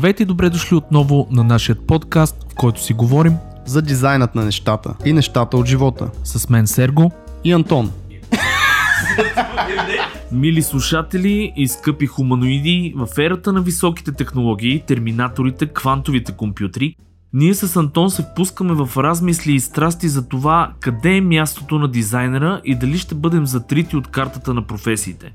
Здравейте и добре дошли отново на нашия подкаст, в който си говорим за дизайнът на нещата и нещата от живота. С мен Серго и Антон. Мили слушатели и скъпи хуманоиди, в ерата на високите технологии, терминаторите, квантовите компютри, ние с Антон се впускаме в размисли и страсти за това къде е мястото на дизайнера и дали ще бъдем затрити от картата на професиите.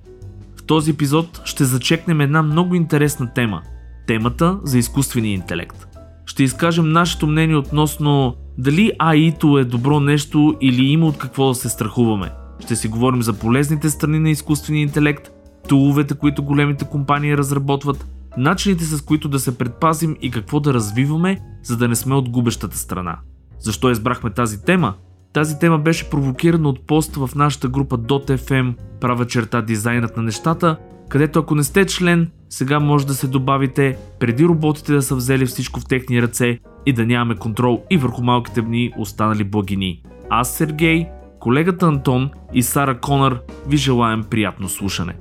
В този епизод ще зачекнем една много интересна тема – темата за изкуствения интелект. Ще изкажем нашето мнение относно дали AI-то е добро нещо или има от какво да се страхуваме. Ще си говорим за полезните страни на изкуствения интелект, туловете, които големите компании разработват, начините с които да се предпазим и какво да развиваме, за да не сме от губещата страна. Защо избрахме тази тема? Тази тема беше провокирана от пост в нашата група .fm права черта дизайнът на нещата, където ако не сте член, сега може да се добавите преди роботите да са взели всичко в техни ръце и да нямаме контрол и върху малките дни останали благини. Аз Сергей, колегата Антон и Сара Конър ви желаем приятно слушане.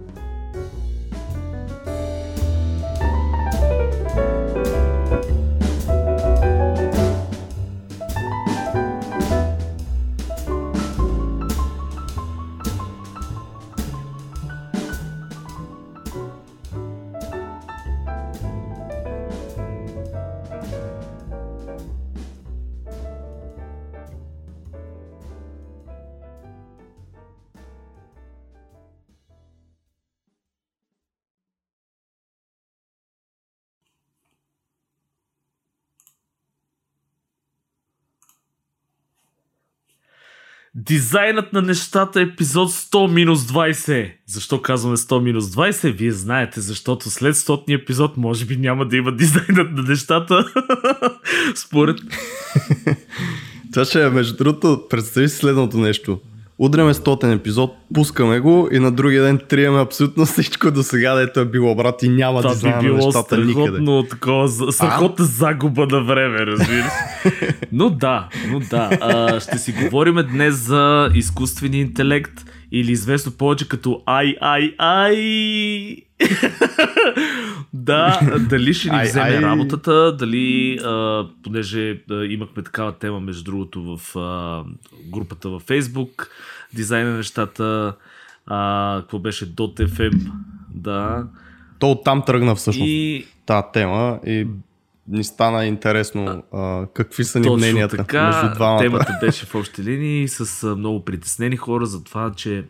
Дизайнът на нещата епизод 100 минус 20. Защо казваме 100 минус 20? Вие знаете, защото след 100 епизод може би няма да има дизайнът на нещата. Според... Това ще е, между другото, представи си следното нещо удряме стотен епизод, пускаме го и на другия ден триеме абсолютно всичко до сега, дето е било, брат, и няма да би било нещата никъде. такова, страхотна загуба на време, разбира се. но да, но да. А, ще си говорим днес за изкуствения интелект или известно повече като ай, ай, ай. да, дали ще ни вземе работата, дали, а, понеже а, имахме такава тема, между другото, в а, групата във Facebook, дизайна на нещата, а, какво беше .fm, да. То оттам тръгна всъщност и... тази тема и ни стана интересно а, какви са ни Точно мненията така, между двамата. Темата беше в общи линии с а, много притеснени хора за това, че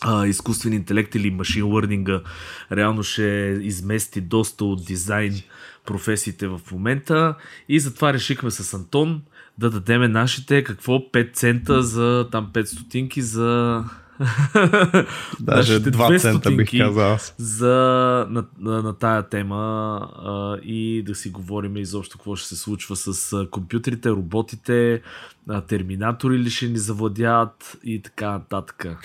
а, изкуствен интелект или машин лърнинга реално ще измести доста от дизайн професиите в момента и затова решихме с Антон да дадеме нашите какво 5 цента за там 5 стотинки за Даже 2 цента бих казал. За, на, на, на тая тема а, и да си говорим изобщо какво ще се случва с а, компютрите, роботите, а, терминатори ли ще ни завладят и така нататък.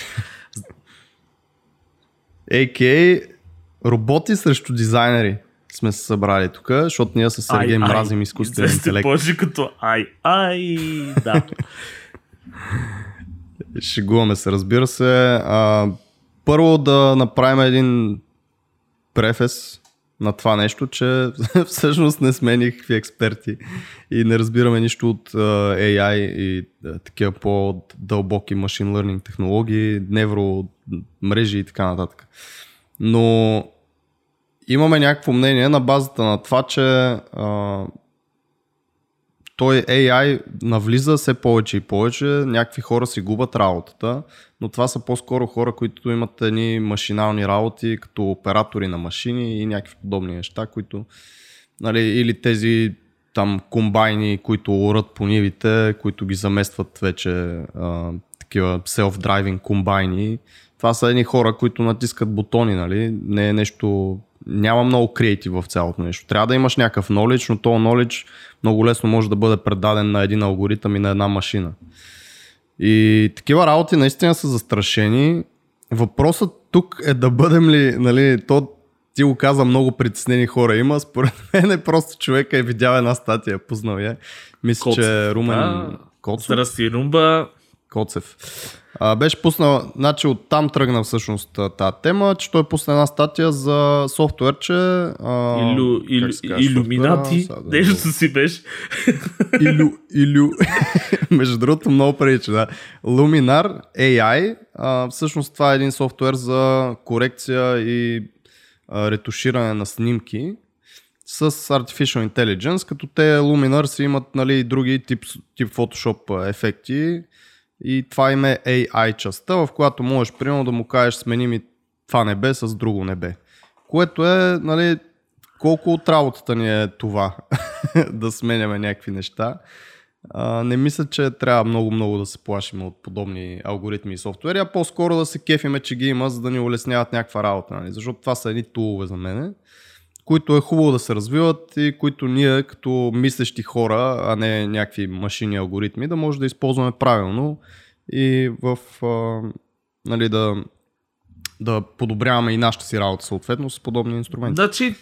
AK роботи срещу дизайнери сме се събрали тук, защото ние с Сергей мразим изкуствен интелект. Може като ай, ай, да. Шегуваме се, разбира се. А, първо да направим един префес на това нещо, че всъщност не сме никакви експерти и не разбираме нищо от AI и такива по-дълбоки машин learning технологии, невромрежи и така нататък. Но имаме някакво мнение на базата на това, че uh, той AI навлиза все повече и повече, някакви хора си губят работата, но това са по-скоро хора, които имат едни машинални работи, като оператори на машини и някакви подобни неща, които, нали, или тези там комбайни, които урат по нивите, които ги заместват вече а, такива self-driving комбайни. Това са едни хора, които натискат бутони, нали? Не е нещо няма много креатив в цялото нещо. Трябва да имаш някакъв knowledge, но този knowledge много лесно може да бъде предаден на един алгоритъм и на една машина. И такива работи наистина са застрашени. Въпросът тук е да бъдем ли, нали, то ти го каза, много притеснени хора има. Според мен е просто човека е видял една статия, познал я. Мисля, Коц. че Румен... А, Коц. Здрасти, Румба. Коцев. А, беше пуснал, значи оттам тръгна всъщност тази тема, че той пусна една статия за софтуерче. А, Илю, илю, иллюминати, нещо си беше. Илю, илю. Между другото, много прилича, да. Luminar AI, а, всъщност това е един софтуер за корекция и а, ретуширане на снимки с Artificial Intelligence, като те Luminar си имат нали, други тип, тип Photoshop ефекти и това им е AI частта, в която можеш примерно да му кажеш смени ми това небе с друго небе. Което е, нали, колко от работата ни е това, да сменяме някакви неща. А, не мисля, че трябва много-много да се плашим от подобни алгоритми и софтуери, а по-скоро да се кефиме, че ги има, за да ни улесняват някаква работа. Нали? Защото това са едни тулове за мене които е хубаво да се развиват и които ние като мислещи хора, а не някакви машини алгоритми, да може да използваме правилно и в, а, нали, да, да подобряваме и нашата си работа съответно с подобни инструменти. Значи,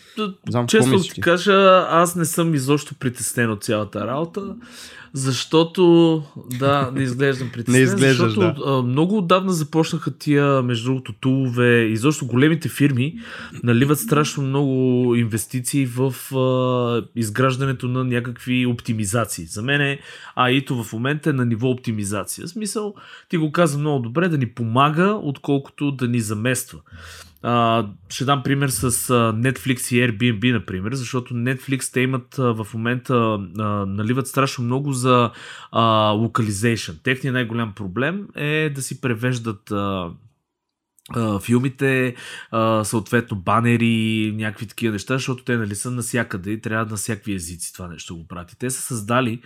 Знам, честно ти кажа, аз не съм изобщо притеснен от цялата работа. Защото, да, не изглеждам притеснен, не изглеждаш, защото да. много отдавна започнаха тия, между другото, тулове и защо големите фирми наливат страшно много инвестиции в а, изграждането на някакви оптимизации. За мен е АИТО в момента е на ниво оптимизация. В смисъл, ти го каза много добре, да ни помага, отколкото да ни замества. А, ще дам пример с Netflix и Airbnb, например, защото Netflix те имат в момента а, наливат страшно много за а, localization. Техният най-голям проблем е да си превеждат а, филмите, съответно банери, някакви такива неща, защото те нали са насякъде и трябва на всякакви езици това нещо го прати. Те са създали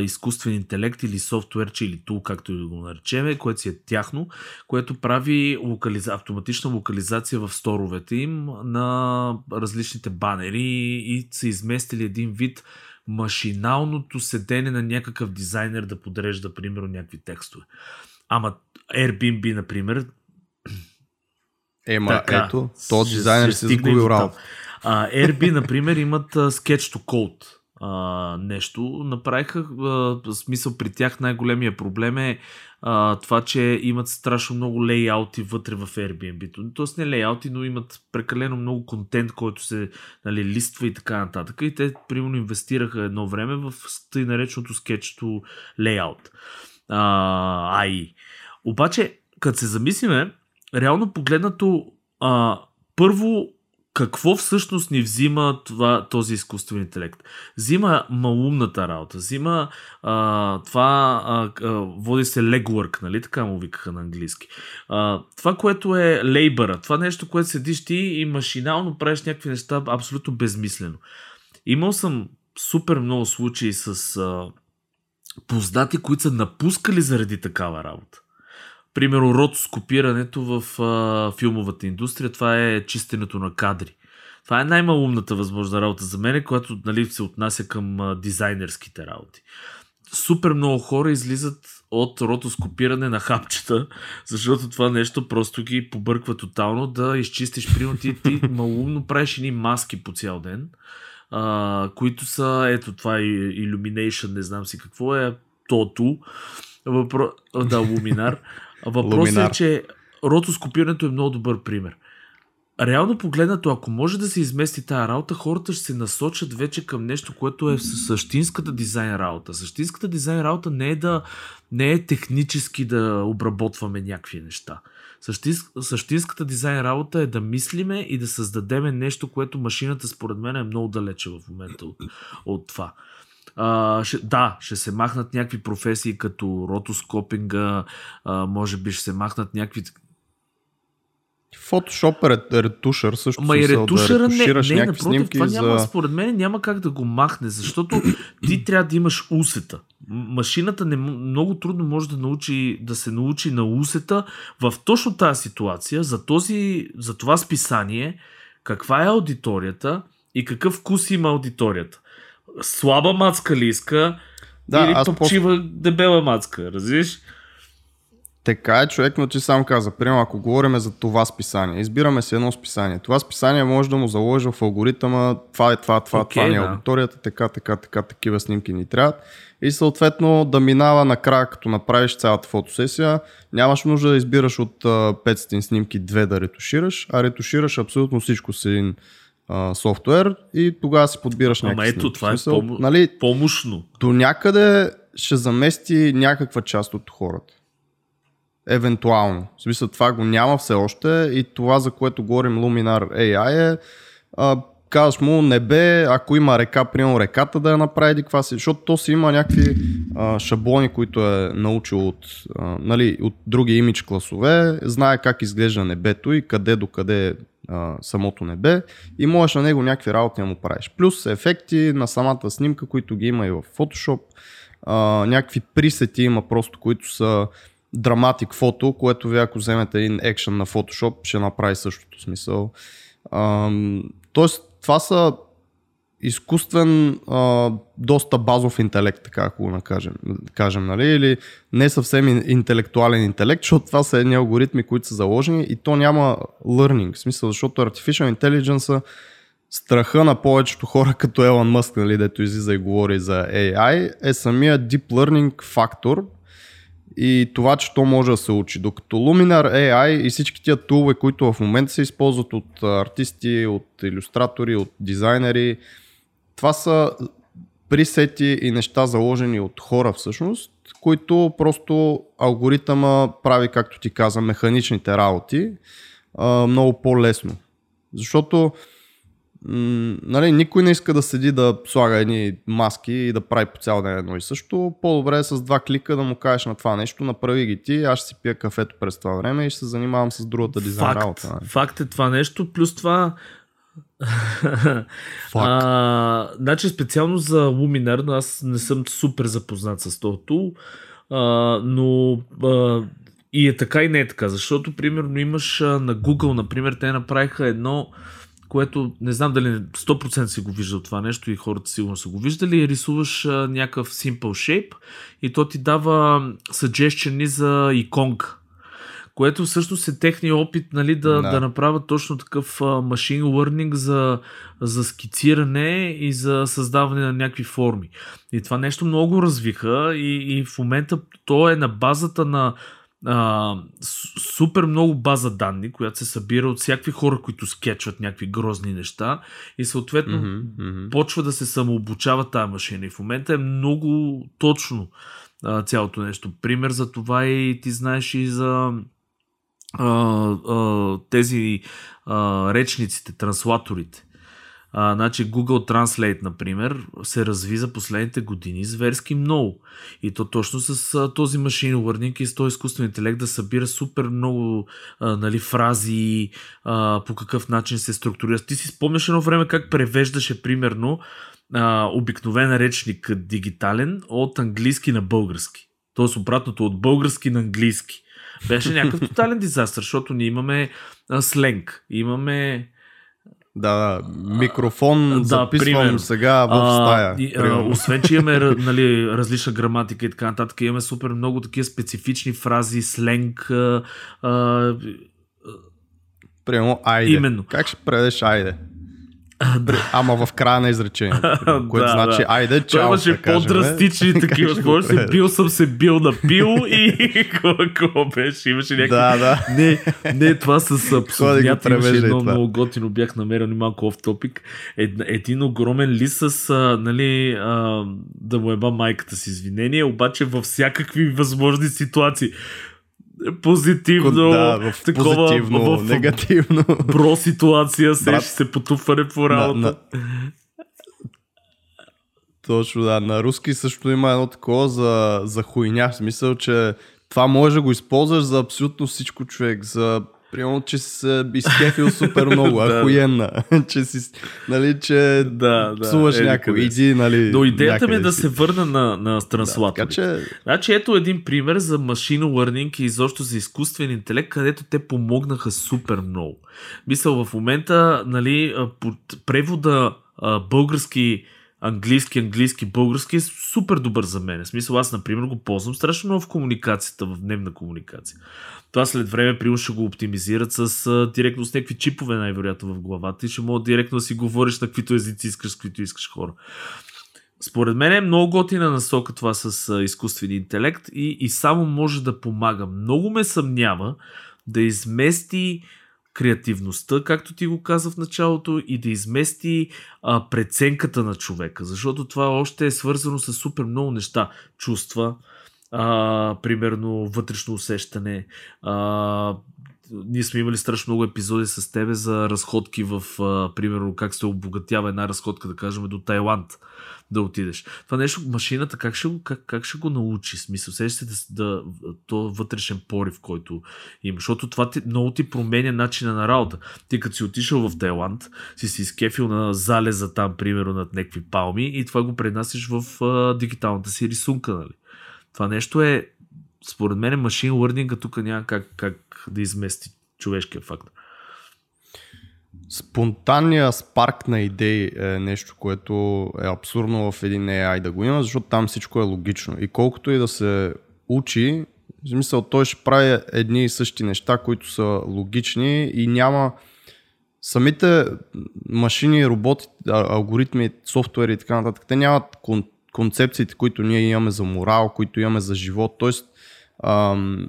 изкуствен интелект или софтуерче или тул, както и да го наречеме, което си е тяхно, което прави локализа... автоматична локализация в сторовете им на различните банери и са изместили един вид машиналното седене на някакъв дизайнер да подрежда, примерно, някакви текстове. Ама Airbnb, например, Ема, така, ето, то дизайнер си загубил работа. Airbnb, например, имат uh, Sketch to Code uh, нещо. Направиха, uh, смисъл при тях най-големия проблем е uh, това, че имат страшно много лейаути вътре в Airbnb. Тоест не лейаути, но имат прекалено много контент, който се нали, листва и така нататък. И те, примерно, инвестираха едно време в тъй нареченото Layout. Uh, AI. Обаче, като се замислиме, реално погледнато, а, първо, какво всъщност ни взима това, този изкуствен интелект? Взима малумната работа, взима а, това, а, а, води се legwork, нали така му викаха на английски. А, това, което е лейбъра, това нещо, което седиш ти и машинално правиш някакви неща абсолютно безмислено. Имал съм супер много случаи с а, познати, които са напускали заради такава работа. Примерно ротоскопирането в а, филмовата индустрия, това е чистенето на кадри. Това е най-малумната възможна работа за мен, която нали, се отнася към а, дизайнерските работи. Супер много хора излизат от ротоскопиране на хапчета, защото това нещо просто ги побърква тотално да изчистиш. Примерно ти, ти малумно правиш едни маски по цял ден, а, които са, ето това е Illumination, не знам си какво е, Тото, Въпро... да, Луминар. Въпросът е, че ротоскопирането е много добър пример. Реално погледнато, ако може да се измести тази работа, хората ще се насочат вече към нещо, което е същинската дизайн работа. Същинската дизайн работа не е да не е технически да обработваме някакви неща. същинската дизайн работа е да мислиме и да създадеме нещо, което машината според мен е много далече в момента от, от това. А, ще, да, ще се махнат някакви професии като ротоскопинга, а, може би ще се махнат някакви Фотошоп е ретушър също. Ма и ретушъра да не, не, напротив, снимки това няма, за... според мен няма как да го махне, защото ти трябва да имаш усета. Машината не, много трудно може да, научи, да се научи на усета в точно тази ситуация, за, този, за това списание, каква е аудиторията и какъв вкус има аудиторията слаба мацка ли иска да, или топчива по... дебела мацка, разбираш? Така е, човек, но ти сам каза. Примерно, ако говорим за това списание, избираме си едно списание. Това списание може да му заложи в алгоритъма това е това, това, okay, това ни е да. аудиторията, така, така, така, такива снимки ни трябват. И съответно да минава накрая, като направиш цялата фотосесия, нямаш нужда да избираш от 500 снимки две да ретушираш, а ретушираш абсолютно всичко с един а, софтуер и тогава си подбираш някакви Ама ето, това е Смисъл, пом... нали, помощно. До някъде ще замести някаква част от хората. Евентуално. В смисъл това го няма все още и това за което говорим Luminar AI е а, казваш му небе, ако има река, примерно реката да я направи каква си, защото то си има някакви а, шаблони, които е научил от, а, нали, от други имидж класове, знае как изглежда небето и къде до къде е самото небе и можеш на него някакви работи да му правиш. Плюс ефекти на самата снимка, които ги има и в Photoshop, а, някакви присети има просто, които са драматик фото, което вие ако вземете един екшен на Photoshop, ще направи същото смисъл. А, тоест, това са изкуствен, а, доста базов интелект, така ако го накажем, кажем, нали? или не съвсем интелектуален интелект, защото това са едни алгоритми, които са заложени и то няма learning, в смисъл, защото Artificial Intelligence страха на повечето хора, като Елон Мъск, нали, дето излиза и говори за AI, е самия deep learning фактор, и това, че то може да се учи. Докато Luminar AI и всички тия тулове, които в момента се използват от артисти, от иллюстратори, от дизайнери, това са присети и неща заложени от хора всъщност, които просто алгоритъма прави, както ти каза, механичните работи много по-лесно. Защото нали, никой не иска да седи да слага едни маски и да прави по цял ден едно и също. По-добре е с два клика да му кажеш на това нещо, направи ги ти, аз ще си пия кафето през това време и ще се занимавам с другата дизайн факт, работа. Нали. Факт е това нещо, плюс това а, значи специално за Luminar, аз не съм супер запознат с този а, но а, и е така и не е така, защото примерно имаш а, на Google, например, те направиха едно което не знам дали 100% си го виждал това нещо и хората сигурно са го виждали, рисуваш а, някакъв simple shape и то ти дава suggestion за иконка което всъщност е техния опит нали, да, да. да направят точно такъв машин learning за, за скициране и за създаване на някакви форми. И това нещо много развиха и, и в момента то е на базата на а, супер много база данни, която се събира от всякакви хора, които скетчват някакви грозни неща и съответно mm-hmm, mm-hmm. почва да се самообучава тази машина. И в момента е много точно а, цялото нещо. Пример за това е и ти знаеш и за а, а, тези а, речниците, транслаторите. А, значи Google Translate, например, се разви за последните години зверски много. И то точно с а, този машин learning и с този изкуствен интелект да събира супер много а, нали, фрази, а, по какъв начин се структурира. Ти си спомняш едно време как превеждаше, примерно, а, обикновен речник дигитален от английски на български. Тоест обратното от български на английски. Беше някакъв тотален дизастър, защото ние имаме а, сленг, имаме да, да, микрофон а, записвам пример. сега в стая. А, и, а, освен, че имаме нали, различна граматика и така нататък, имаме супер много такива специфични фрази, сленг. А, а, Примерно, айде. Именно. Как ще предеш айде? Ама в края на изречението. Което да, значи, да. айде, чао. Това имаше да по-драстични такива. Какво се бил съм се бил напил и какво беше? Имаше някакви... Да, да. Не, не, това с псовнят имаше едно това. много готино. Бях намерил малко оф топик. Ед, един огромен лист с, а, нали, а, да му еба майката с извинение, обаче във всякакви възможни ситуации позитивно, да, в такова, позитивно, в, негативно. Бро ситуация, се ще се потупване по работа. На, на... Точно, да. На руски също има едно такова за, за хуйня, в смисъл, че това може да го използваш за абсолютно всичко човек, за Примерно, че си се изкефил супер много, ахуенна. че си, нали, че да, да, псуваш е, някой. Иди, нали. Но идеята ми е да си. се върна на, на транслатори. Да, че... Значи ето един пример за машина learning и изобщо за изкуствен интелект, където те помогнаха супер много. Мисъл, в момента, нали, превода български английски, английски, български е супер добър за мен. В смисъл, аз, например, го ползвам страшно много в комуникацията, в дневна комуникация. Това след време, примерно, ще го оптимизират с а, директно с някакви чипове, най-вероятно в главата и ще мога директно да си говориш на каквито езици искаш, с каквито искаш хора. Според мен е много готина насока това с а, изкуствен интелект и, и само може да помага. Много ме съмнява да измести креативността, както ти го каза в началото, и да измести а, преценката на човека, защото това още е свързано с супер много неща. Чувства, а, примерно вътрешно усещане. А, ние сме имали страшно много епизоди с тебе за разходки в, а, примерно, как се обогатява една разходка, да кажем, до Тайланд да отидеш. Това нещо, машината, как ще го, как, как ще го научи? Смисъл, се да, да, то вътрешен порив, който има. Защото това ти, много ти променя начина на работа. Ти като си отишъл в Тайланд, си си изкефил на залеза там, примерно, над някакви палми и това го пренасиш в а, дигиталната си рисунка, нали? Това нещо е, според мен, машин learning тук няма как, как да измести човешкия фактор. Спонтанния спарк на идеи е нещо, което е абсурдно в един AI да го има, защото там всичко е логично. И колкото и да се учи, в смисъл той ще прави едни и същи неща, които са логични и няма самите машини, роботи, алгоритми, софтуери и така нататък, те нямат кон, концепциите, които ние имаме за морал, които имаме за живот. Тоест, ам,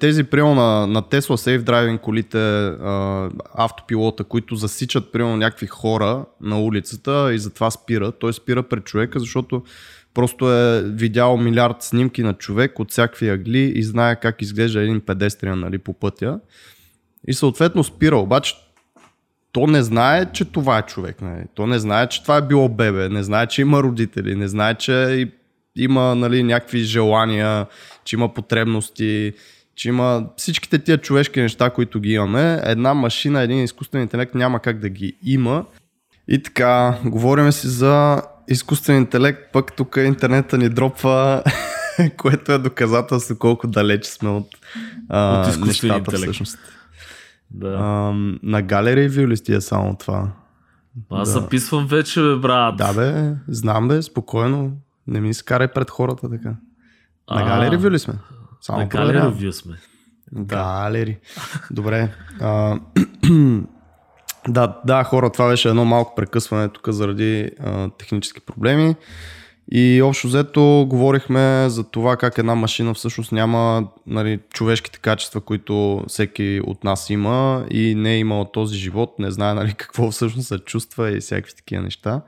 тези, примерно на, на Tesla Safe Driving колите, а, автопилота, които засичат, примерно, някакви хора на улицата и затова спира. Той спира пред човека, защото просто е видял милиард снимки на човек от всякакви агли и знае как изглежда един педестриан нали, по пътя. И съответно спира, обаче то не знае, че това е човек. Нали. То не знае, че това е било бебе, не знае, че има родители, не знае, че има нали, някакви желания, че има потребности, че има всичките тия човешки неща, които ги имаме. Една машина, един изкуствен интелект няма как да ги има. И така, говорим си за изкуствен интелект, пък тук интернета ни дропва, което е доказателство колко далеч сме от, а, от нещата интелект. всъщност. Да. А, на галери ви ли сте само това? Аз да. записвам вече, бе, брат. Да, бе, знам, бе, спокойно. Не ми скарай пред хората така. На галери ли сме? Само на галери ревю сме. Галери. Добре. А, да, да, хора, това беше едно малко прекъсване тук заради а, технически проблеми. И общо взето говорихме за това как една машина всъщност няма нали, човешките качества, които всеки от нас има и не е имал този живот, не знае нали, какво всъщност се чувства и всякакви такива неща.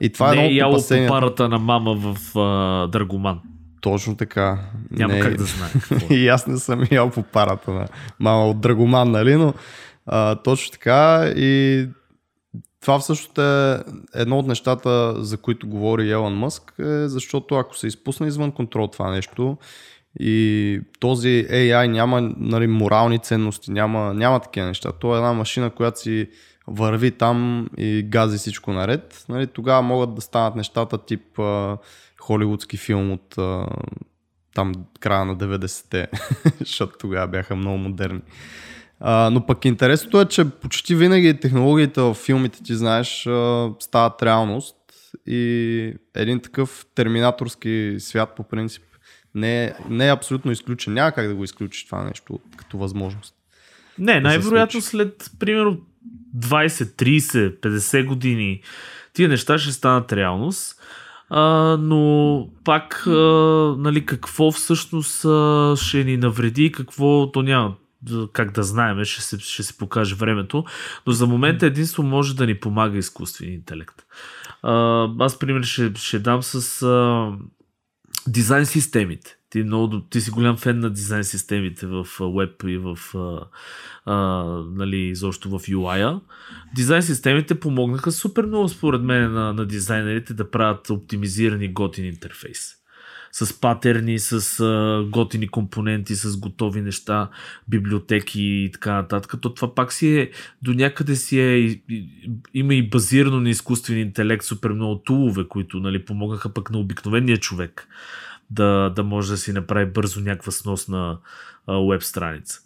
И това не е, е яло по парата на мама в а, Дъргоман. Точно така. Няма не, как да знае. и аз не съм ял по парата на мама от Драгоман, нали, но а, точно така и това всъщност е едно от нещата, за които говори Елон Мъск, е защото ако се изпусне извън контрол това нещо и този AI няма нали, морални ценности, няма, няма такива неща. То е една машина, която си върви там и гази всичко наред. Нали, тогава могат да станат нещата тип а, холивудски филм от а, там края на 90-те, защото тогава бяха много модерни. А, но пък интересното е, че почти винаги технологиите в филмите, ти знаеш, а, стават реалност и един такъв терминаторски свят по принцип не е, не е абсолютно изключен. Няма как да го изключиш това нещо като възможност. Не, най-вероятно след примерно 20, 30, 50 години тия неща ще станат реалност. А, но пак, а, нали, какво всъщност а, ще ни навреди, какво то няма как да знаем, ще се, ще се покаже времето, но за момента единство може да ни помага изкуствен интелект. А, аз, пример, ще, ще дам с а, дизайн системите. Ти, много, ти си голям фен на дизайн системите в веб и в а, а, нали, изобщо в UI-а. Дизайн системите помогнаха супер много според мен на, на дизайнерите да правят оптимизирани готин интерфейс. С патерни, с а, готини компоненти, с готови неща, библиотеки и така нататък. То това пак си е, до някъде си е, има и базирано на изкуствен интелект супер много тулове, които нали, помогнаха пък на обикновения човек да, да може да си направи бързо някаква сносна веб страница.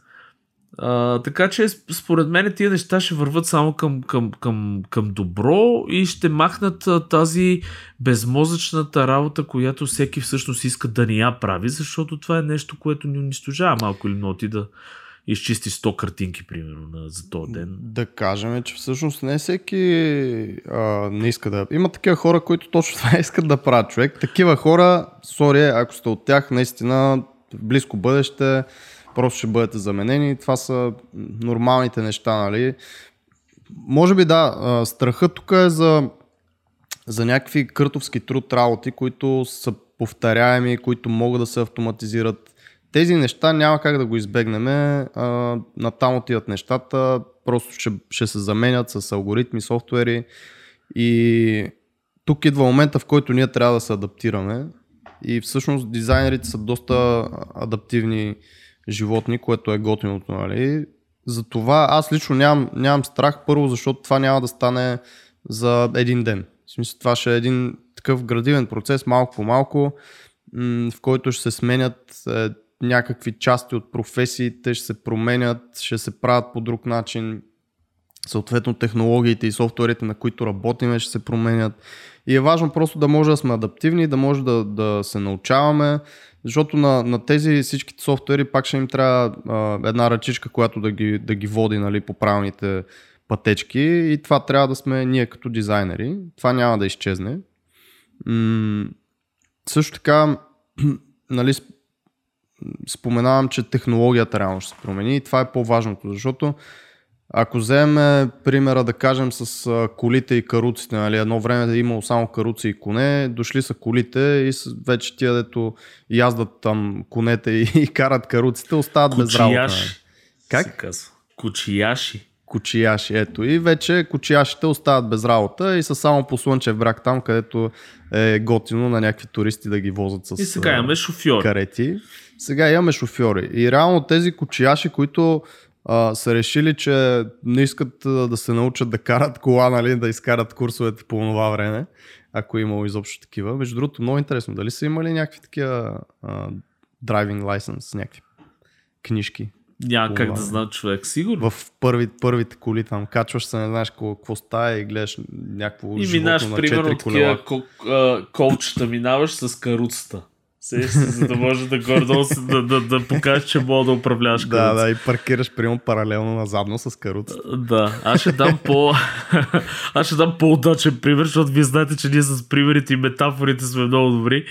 А, така че според мен тия неща ще върват само към, към, към, към добро и ще махнат тази безмозъчната работа, която всеки всъщност иска да ни я прави, защото това е нещо, което ни унищожава малко или много ти да изчисти 100 картинки, примерно, за този ден. Да кажем, че всъщност не всеки а, не иска да... Има такива хора, които точно това искат да правят човек. Такива хора, сори, ако сте от тях, наистина в близко бъдеще просто ще бъдете заменени. Това са нормалните неща, нали? Може би да, страхът тук е за, за някакви къртовски труд работи, които са повторяеми, които могат да се автоматизират. Тези неща няма как да го избегнем. На там отиват нещата, просто ще, ще се заменят с алгоритми, софтуери и тук идва момента, в който ние трябва да се адаптираме и всъщност дизайнерите са доста адаптивни животни, което е готиното, нали? Затова аз лично нямам, нямам страх, първо, защото това няма да стане за един ден. В смисъл, това ще е един такъв градивен процес, малко по малко, в който ще се сменят е, някакви части от професиите, ще се променят, ще се правят по друг начин. Съответно, технологиите и софтуерите, на които работиме, ще се променят. И е важно просто да може да сме адаптивни, да може да, да се научаваме, защото на, на тези всичките софтуери пак ще им трябва а, една ръчичка, която да ги, да ги води нали, по правилните пътечки и това трябва да сме ние като дизайнери. Това няма да изчезне. М- също така, нали, споменавам, че технологията реално ще се промени и това е по-важното, защото ако вземем примера да кажем с колите и каруците, нали, едно време е имало само каруци и коне, дошли са колите и вече тия дето яздат там конете и, и карат каруците, остават без работа. Нали. Как? Кучияши. Кучияши, ето. И вече кучияшите остават без работа и са само по слънчев брак там, където е готино на някакви туристи да ги возят с И сега имаме шофьори. Карети. Сега имаме шофьори. И реално тези кучияши, които а, са решили, че не искат а, да се научат да карат кола, нали, да изкарат курсовете по това време, ако е имало изобщо такива. Между другото, много интересно, дали са имали някакви такива драйвинг license, някакви книжки? Няма как да знам човек, сигурно. В първи, първите коли там качваш се, не знаеш какво, става и гледаш някакво и минаш, на примерно, такива коучета, минаваш с каруцата. Се, за да може да гордо да, да, да покажеш, че мога да управляваш каруца. Да, да, и паркираш прямо паралелно назадно с каруца. Да, аз ще дам по... аз ще дам по-удачен пример, защото вие знаете, че ние с примерите и метафорите сме много добри.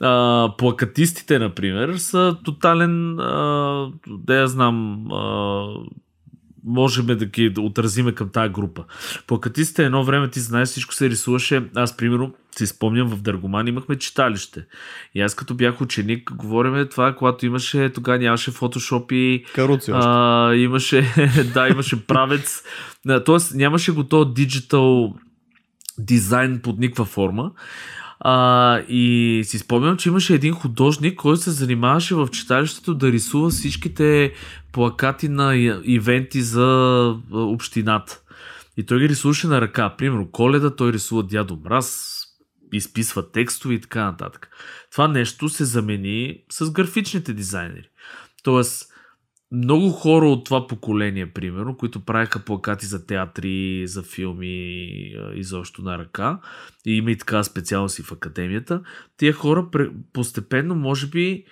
А, плакатистите, например, са тотален, а, да я знам, а, можем да ги да отразиме към тази група. Плакатистите едно време, ти знаеш, всичко се рисуваше. Аз, примерно, си спомням, в Дъргоман имахме читалище. И аз като бях ученик, говориме това, когато имаше, тогава нямаше фотошоп и... Каруци а, имаше, да, имаше правец. Тоест нямаше го то диджитал дизайн под никаква форма. А, и си спомням, че имаше един художник, който се занимаваше в читалището да рисува всичките плакати на ивенти за общината. И той ги рисуваше на ръка. Примерно коледа, той рисува дядо Мраз, изписва текстове и така нататък. Това нещо се замени с графичните дизайнери. Тоест, много хора от това поколение, примерно, които правеха плакати за театри, за филми, изобщо на ръка, и има и така специалност и в академията, тия хора постепенно, може би,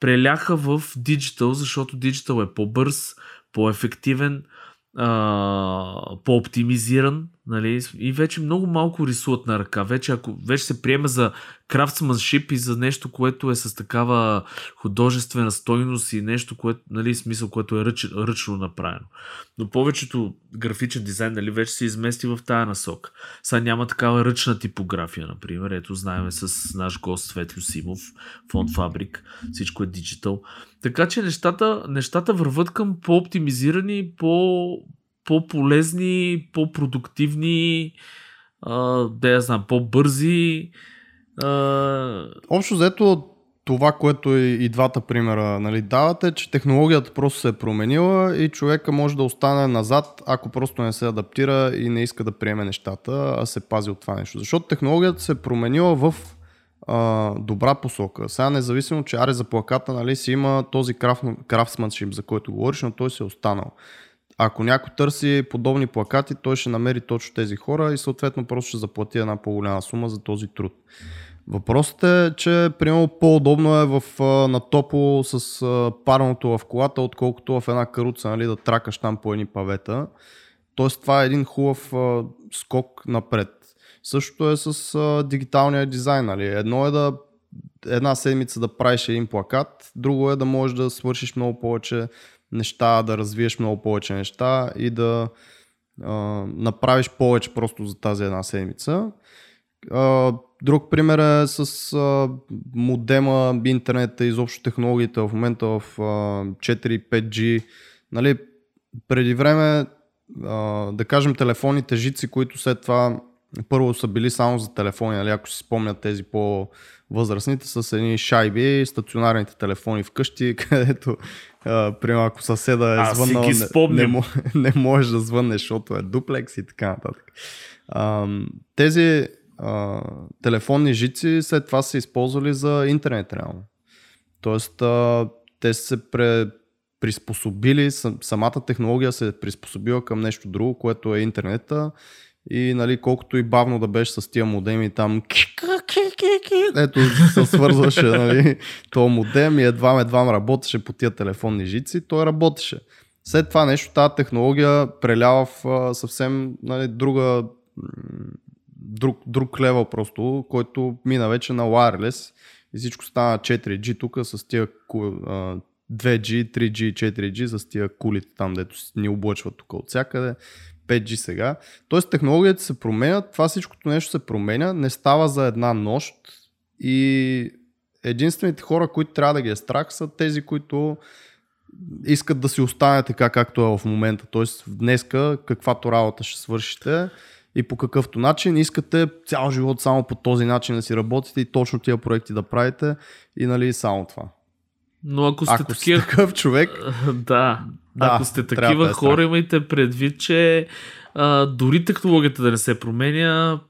преляха в диджитал, защото диджитал е по-бърз, по-ефективен, по-оптимизиран нали? и вече много малко рисуват на ръка. Вече, ако вече се приема за крафтсманшип и за нещо, което е с такава художествена стойност и нещо, което, нали, смисъл, което е ръч, ръчно направено. Но повечето графичен дизайн нали, вече се измести в тая насок. Сега няма такава ръчна типография, например. Ето знаеме с наш гост Светлю Симов, фонд Фабрик. Всичко е диджитал. Така че нещата, нещата върват към по-оптимизирани, по, по-полезни, по-продуктивни, да я знам, по-бързи. А... Общо взето това, което и, и двата примера нали, давате, че технологията просто се е променила и човека може да остане назад, ако просто не се адаптира и не иска да приеме нещата, а се пази от това нещо. Защото технологията се е променила в а, добра посока. Сега независимо, че аре за плаката нали, си има този крафтсманшип, за който говориш, но той се е останал. Ако някой търси подобни плакати, той ще намери точно тези хора и съответно просто ще заплати една по-голяма сума за този труд. Въпросът е, че примерно по-удобно е в, на топло с парното в колата, отколкото в една каруца нали, да тракаш там по едни павета. Тоест това е един хубав а, скок напред. Същото е с а, дигиталния дизайн. Нали. Едно е да една седмица да правиш един плакат, друго е да можеш да свършиш много повече неща, да развиеш много повече неща и да а, направиш повече просто за тази една седмица. А, друг пример е с а, модема, интернета, изобщо технологиите в момента в а, 4-5G. Нали, преди време, а, да кажем, телефонните жици, които след това първо са били само за телефони, нали, ако си спомнят тези по-възрастните, с едни шайби, стационарните телефони вкъщи, където примерно ако съседа е звъннал, не, не, не можеш да звъннеш, защото е дуплекс и така нататък. А, тези а, телефонни жици след това са използвали за интернет реално. Тоест а, те се пре, приспособили, самата технология се е приспособила към нещо друго, което е интернета и нали, колкото и бавно да беше с тия модеми там ето се свързваше нали, то модем и едва едва работеше по тия телефонни жици, той работеше. След това нещо, тази технология прелява в съвсем нали, друга друг, друг левел просто, който мина вече на wireless и всичко стана 4G тук с тия 2G, 3G, 4G с тия кулите там, дето ни облъчват тук от всякъде. 5G сега. Тоест технологията се променя, това всичкото нещо се променя, не става за една нощ и единствените хора, които трябва да ги е страх са тези, които искат да си остане така както е в момента. Тоест днеска каквато работа ще свършите и по какъвто начин искате цял живот само по този начин да си работите и точно тия проекти да правите и нали само това. Но ако сте, ако такива... сте такъв човек, да, да, ако сте такива да е хора, имайте предвид, че а, дори технологията да не се променя,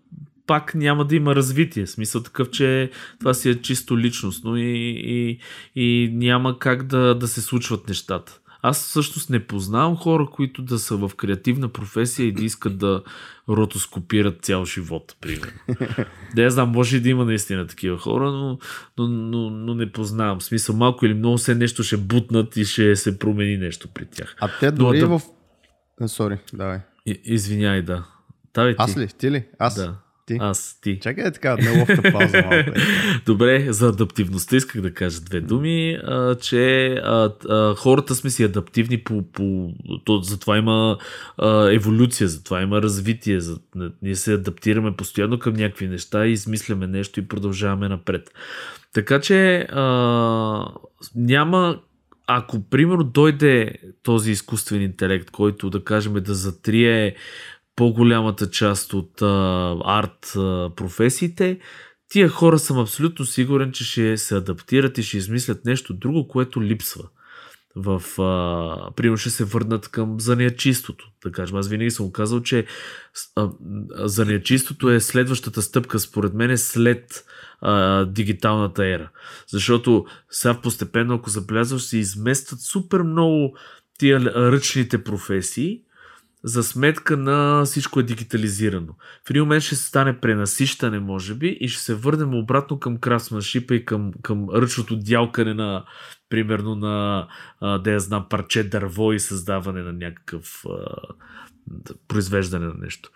пак няма да има развитие. Смисъл такъв, че това си е чисто личностно и, и, и няма как да, да се случват нещата. Аз всъщност не познавам хора, които да са в креативна професия и да искат да ротоскопират цял живот, примерно. Да, я знам, може и да има наистина такива хора, но, но, но, но не познавам. В смисъл, малко или много се нещо ще бутнат и ще се промени нещо при тях. А те дори но, да... в... Сори, давай. Извиняй, да. Давай ти. Аз ли? Ти ли? Аз? Да. Ти? Аз, ти. Чакай така, неловка пауза малко. Е. Добре, за адаптивността исках да кажа две думи, а, че а, а, хората сме си адаптивни по, по то, затова има а, еволюция, затова има развитие, за, ние се адаптираме постоянно към някакви неща и измисляме нещо и продължаваме напред. Така че а, няма ако примерно дойде този изкуствен интелект, който да кажем да затрие по-голямата част от а, арт а, професиите, тия хора съм абсолютно сигурен, че ще се адаптират и ще измислят нещо друго, което липсва. В, а, примерно ще се върнат към занаячистото. Да кажем, аз винаги съм казал, че а, занаячистото е следващата стъпка, според мен, след а, дигиталната ера. Защото сега постепенно, ако забелязваш, се изместват супер много тия ръчните професии за сметка на всичко е дигитализирано. В един момент ще се стане пренасищане, може би, и ще се върнем обратно към красманшипа и към, към ръчното дялкане на, примерно, на, да я знам, парче дърво и създаване на някакъв а, произвеждане на нещо.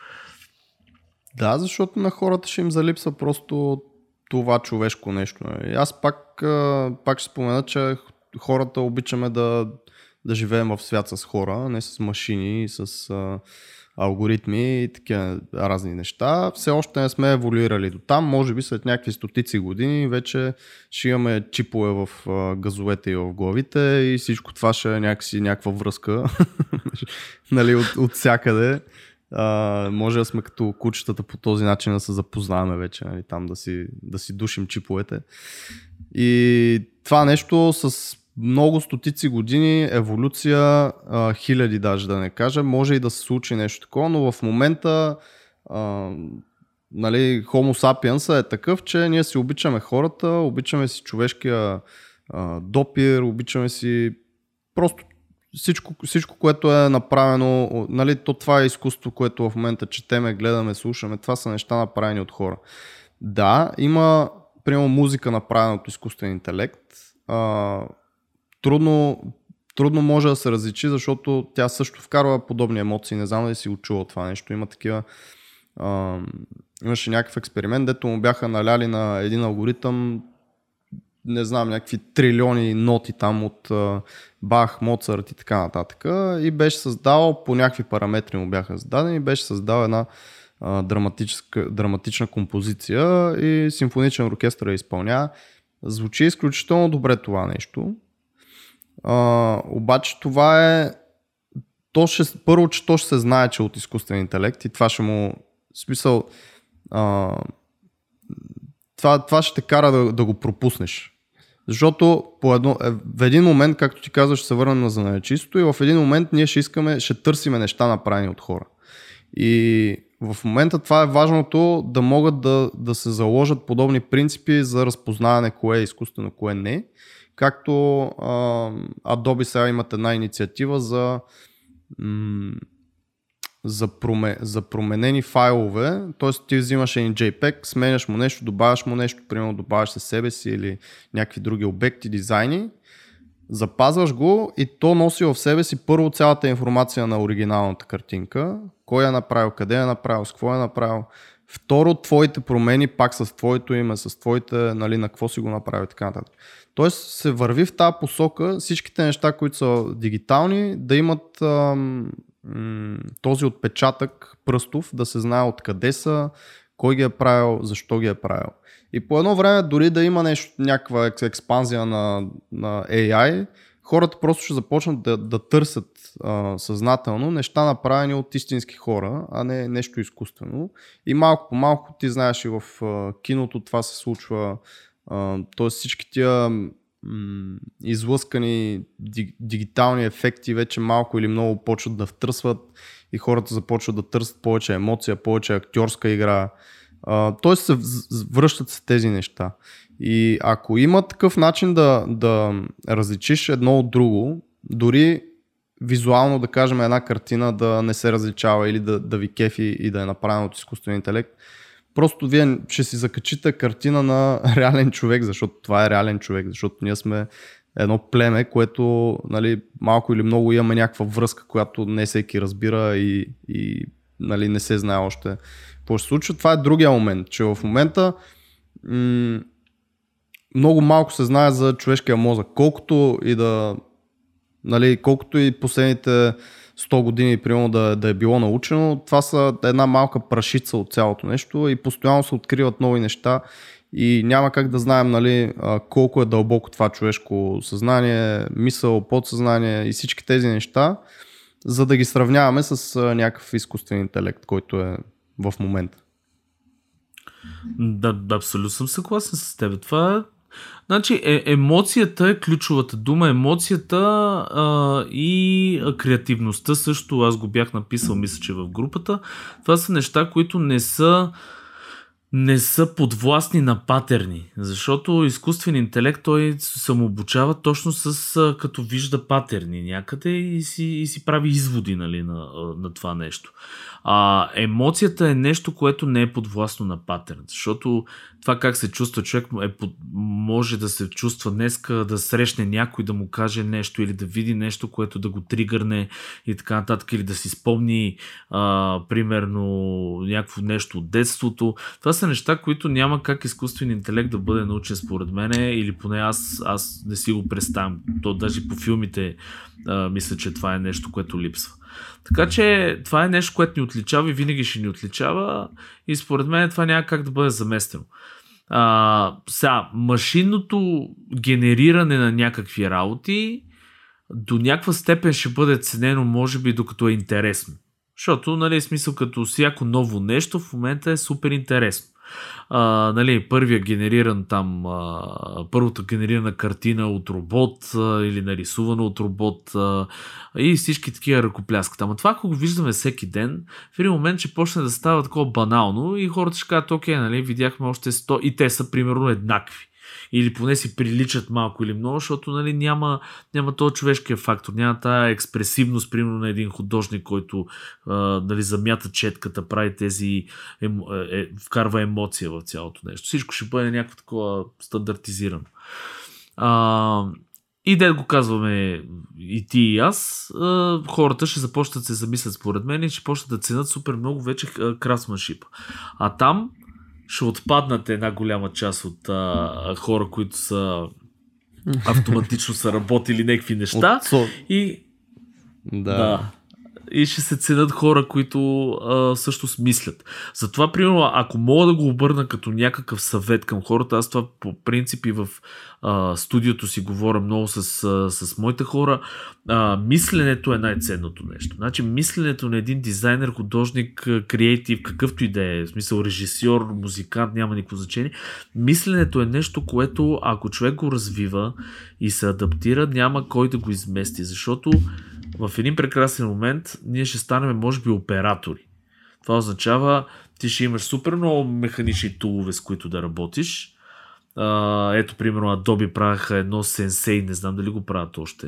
Да, защото на хората ще им залипса просто това човешко нещо. Аз пак, пак ще спомена, че хората обичаме да да живеем в свят с хора, не с машини, с а, алгоритми и такива разни неща. Все още не сме еволюирали до там. Може би след някакви стотици години вече ще имаме чипове в а, газовете и в главите и всичко това ще е някакси някаква връзка нали, от, от всякъде. Uh, може да сме като кучетата по този начин да се запознаваме вече, нали, там да си, да си душим чиповете. И това нещо с много стотици години, еволюция, а, хиляди даже да не кажа, може и да се случи нещо такова, но в момента а, нали, Homo sapiens е такъв, че ние си обичаме хората, обичаме си човешкия а, допир, обичаме си просто всичко, всичко, което е направено, нали, то това е изкуство, което в момента четеме, гледаме, слушаме, това са неща направени от хора. Да, има, примерно, музика направена от изкуствен интелект. А, трудно, трудно може да се различи, защото тя също вкарва подобни емоции. Не знам дали си учила това нещо. Има такива. А, имаше някакъв експеримент, дето му бяха наляли на един алгоритъм не знам, някакви трилиони ноти там от Бах, Моцарт и така нататък. И беше създал, по някакви параметри му бяха зададени, беше създал една драматическа, драматична композиция и симфоничен оркестър я изпълнява. Звучи изключително добре това нещо. А, обаче това е то ще, първо, че то ще се знае, че е от изкуствен интелект и това ще му смисъл а, това, това ще те кара да, да го пропуснеш. Защото по едно, е, в един момент, както ти казваш, ще се върнем на занаячистото и в един момент ние ще искаме, ще търсиме неща направени от хора. И в момента това е важното да могат да, да се заложат подобни принципи за разпознаване кое е изкуствено, кое не. Както Adobe сега имат една инициатива за за, проме, за променени файлове, т.е. ти взимаш един JPEG, сменяш му нещо, добавяш му нещо, примерно добавяш се себе си или някакви други обекти, дизайни, запазваш го и то носи в себе си първо цялата информация на оригиналната картинка, кой е направил, къде е направил, с какво е направил. Второ, твоите промени пак с твоето име, с твоите, нали, на какво си го направил и така нататък. Тоест се върви в тази посока всичките неща, които са дигитални, да имат ам, този отпечатък пръстов, да се знае откъде са, кой ги е правил, защо ги е правил. И по едно време, дори да има нещо, някаква експанзия на, на AI, хората просто ще започнат да, да търсят а, съзнателно неща направени от истински хора, а не нещо изкуствено. И малко по малко ти знаеш и в а, киното това се случва. Тоест всички тия излъскани дигитални ефекти вече малко или много почват да втръсват и хората започват да търсят повече емоция, повече актьорска игра. Тоест се връщат се тези неща. И ако има такъв начин да, да различиш едно от друго, дори визуално да кажем една картина да не се различава или да, да ви кефи и да е направена от изкуствен интелект, Просто вие ще си закачите картина на реален човек, защото това е реален човек, защото ние сме едно племе, което нали, малко или много имаме някаква връзка, която не всеки разбира и, и нали, не се знае още какво се случва. Това е другия момент, че в момента м- много малко се знае за човешкия мозък. Колкото и да нали, колкото и последните 100 години, примерно, да, да е било научено, това са една малка прашица от цялото нещо и постоянно се откриват нови неща и няма как да знаем нали, колко е дълбоко това човешко съзнание, мисъл, подсъзнание и всички тези неща, за да ги сравняваме с някакъв изкуствен интелект, който е в момента. Да, абсолютно съм съгласен с теб. Това Значи е, емоцията е ключовата дума. Емоцията а, и креативността също, аз го бях написал, мисля, че в групата. Това са неща, които не са не са подвластни на патерни, защото изкуствен интелект той самообучава точно с като вижда патерни някъде и си, и си прави изводи нали, на, на това нещо. А, емоцията е нещо, което не е подвластно на паттерн, защото това как се чувства човек е под, може да се чувства днеска, да срещне някой да му каже нещо или да види нещо, което да го тригърне и така нататък, или да си спомни а, примерно някакво нещо от детството. Това са неща, които няма как изкуствен интелект да бъде научен според мене или поне аз, аз не си го представям. То даже по филмите а, мисля, че това е нещо, което липсва. Така че това е нещо, което ни отличава и винаги ще ни отличава и според мен това няма как да бъде заместено. А, сега, машинното генериране на някакви работи до някаква степен ще бъде ценено, може би, докато е интересно. Защото, нали, смисъл като всяко ново нещо в момента е супер интересно. А, нали, първия генериран там, а, първата генерирана картина от робот а, или нарисувана от робот а, и всички такива ръкопляскат. Ама това, ако го виждаме всеки ден, в един момент ще почне да става такова банално и хората ще кажат, окей, нали, видяхме още 100 и те са примерно еднакви или поне си приличат малко или много, защото нали, няма, няма този човешкия фактор, няма тази експресивност, примерно на един художник, който а, нали, замята четката, прави тези, е, е, вкарва емоция в цялото нещо. Всичко ще бъде някакво такова стандартизирано. А, и да го казваме и ти и аз, хората ще започнат да се замислят според мен и ще почнат да ценят супер много вече красманшип. А там ще отпаднат една голяма част от а, хора, които са автоматично са работили някакви неща. От... И да. да. И ще се ценят хора, които а, също смислят. Затова, примерно, ако мога да го обърна като някакъв съвет към хората, аз това по принцип и в а, студиото си говоря много с, а, с моите хора, а, мисленето е най-ценното нещо. Значи, мисленето на един дизайнер, художник, креатив, какъвто и да е, в смисъл режисьор, музикант, няма никакво значение. Мисленето е нещо, което ако човек го развива и се адаптира, няма кой да го измести, защото в един прекрасен момент ние ще станем, може би, оператори. Това означава, ти ще имаш супер много механични тулове, с които да работиш. Ето, примерно, Adobe правяха едно Sensei, не знам дали го правят още,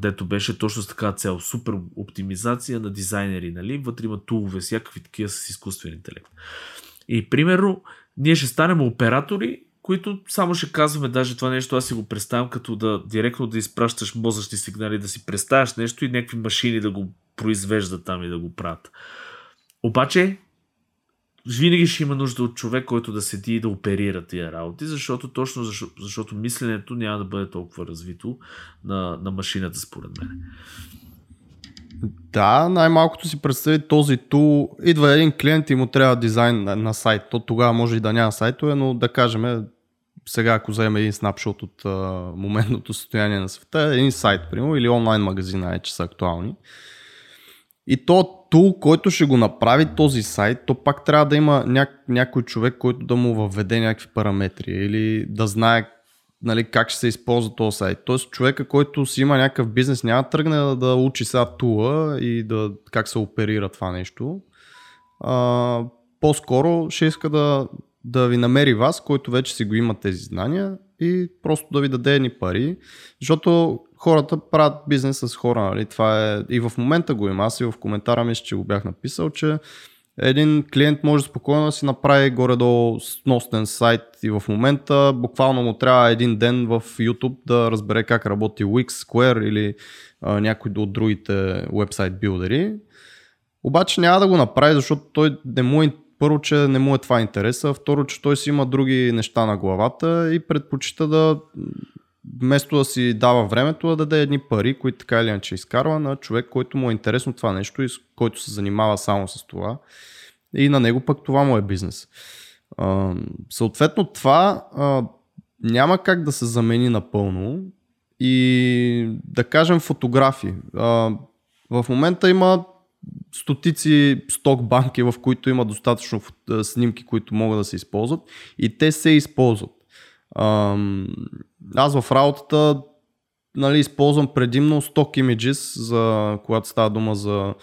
дето беше точно с така цел. Супер оптимизация на дизайнери, нали? Вътре има тулове, всякакви такива с изкуствен интелект. И, примерно, ние ще станем оператори които само ще казваме даже това нещо, аз си го представям като да директно да изпращаш мозъчни сигнали, да си представяш нещо и някакви машини да го произвеждат там и да го правят. Обаче, винаги ще има нужда от човек, който да седи и да оперира тия работи, защото точно защото, защото мисленето няма да бъде толкова развито на, на машината, според мен. Да, най-малкото си представи този тул. Идва един клиент и му трябва дизайн на, на сайт. То тогава може и да няма сайтове, но да кажем сега ако вземем един снапшот от а, моментното състояние на света, един сайт, примерно, или онлайн магазина е, че са актуални. И то тул, който ще го направи този сайт, то пак трябва да има ня- някой човек, който да му въведе някакви параметри или да знае нали, как ще се използва този сайт. Тоест човека, който си има някакъв бизнес, няма да тръгне да, да учи сега тула и да, как се оперира това нещо. А, по-скоро ще иска да, да ви намери вас, който вече си го има тези знания и просто да ви даде едни пари, защото хората правят бизнес с хора, нали? Това е и в момента го има. Аз и в коментара мисля, че го бях написал, че един клиент може спокойно да си направи горе-долу сносен сайт и в момента буквално му трябва един ден в YouTube да разбере как работи Wix, Square или а, някой от другите вебсайт билдери. Обаче няма да го направи, защото той не му е първо, че не му е това интереса, второ, че той си има други неща на главата и предпочита да вместо да си дава времето, да даде едни пари, които така или иначе изкарва на човек, който му е интересно това нещо и който се занимава само с това. И на него пък това му е бизнес. Съответно това няма как да се замени напълно и да кажем фотографии. А, в момента има стотици сток банки, в които има достатъчно снимки, които могат да се използват и те се използват. Аз в работата нали, използвам предимно stock images, за, когато става дума за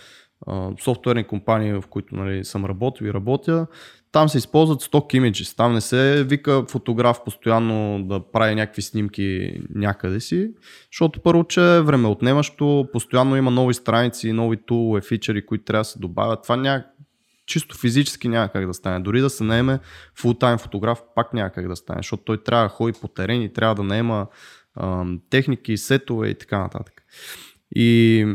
софтуерни компании, в които нали, съм работил и работя. Там се използват stock images. Там не се вика фотограф постоянно да прави някакви снимки някъде си, защото първо, че е време отнемащо, постоянно има нови страници, нови тулове, фичери, които трябва да се добавят. Това ня... чисто физически няма как да стане. Дори да се наеме фултайм фотограф, пак няма как да стане, защото той трябва да ходи по терен и трябва да наема ам, техники, сетове и така нататък. И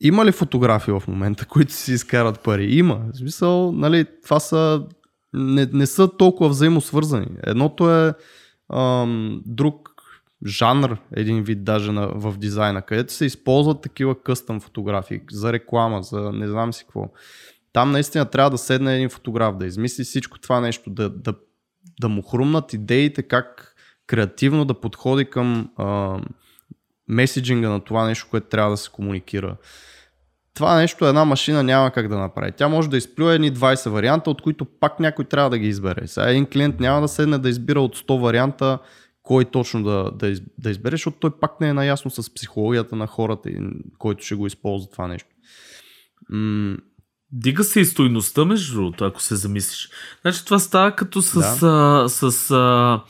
има ли фотографии в момента, които си изкарат пари? Има. В смисъл, нали, това са не, не са толкова взаимосвързани. Едното е ам, друг жанр, един вид даже на, в дизайна, където се използват такива къстъм фотографии за реклама, за не знам си какво. Там наистина трябва да седне един фотограф, да измисли всичко това нещо, да, да, да му хрумнат идеите как креативно да подходи към ам, меседжинга на това нещо, което трябва да се комуникира. това нещо една машина няма как да направи. Тя може да изплюе едни 20 варианта, от които пак някой трябва да ги избере. Сега един клиент няма да седне да избира от 100 варианта кой точно да, да, да избере, защото той пак не е наясно с психологията на хората, който ще го използва това нещо. М- Дига се и стойността, между другото, ако се замислиш. Значи това става като с, да. а, с а,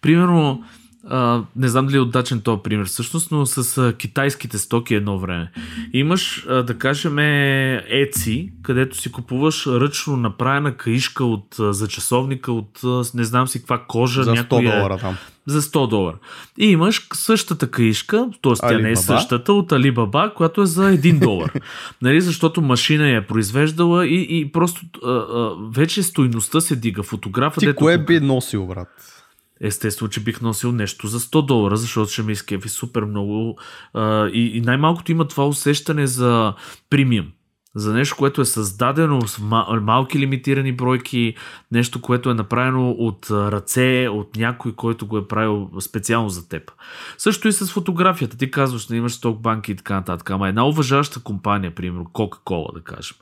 примерно, а, не знам дали е удачен този пример всъщност, но с а, китайските стоки едно време. Имаш, а, да кажем, Etsy, където си купуваш ръчно направена каишка от, а, за часовника от а, не знам си каква кожа. За 100 долара там. За 100 долара. И имаш същата каишка, т.е. тя не е същата, от Alibaba, която е за 1 долар. нали, защото машина я е произвеждала и, и просто а, а, вече стойността се дига. Фотографът Ти кое тук- би носил, брат? Естествено, че бих носил нещо за 100 долара, защото ще ме изкефи супер много. А, и, и най-малкото има това усещане за премиум. За нещо, което е създадено с ма- малки лимитирани бройки, нещо, което е направено от ръце, от някой, който го е правил специално за теб. Също и с фотографията. Ти казваш, не имаш сток банки и така нататък. Ама една уважаваща компания, примерно Coca-Cola, да кажем.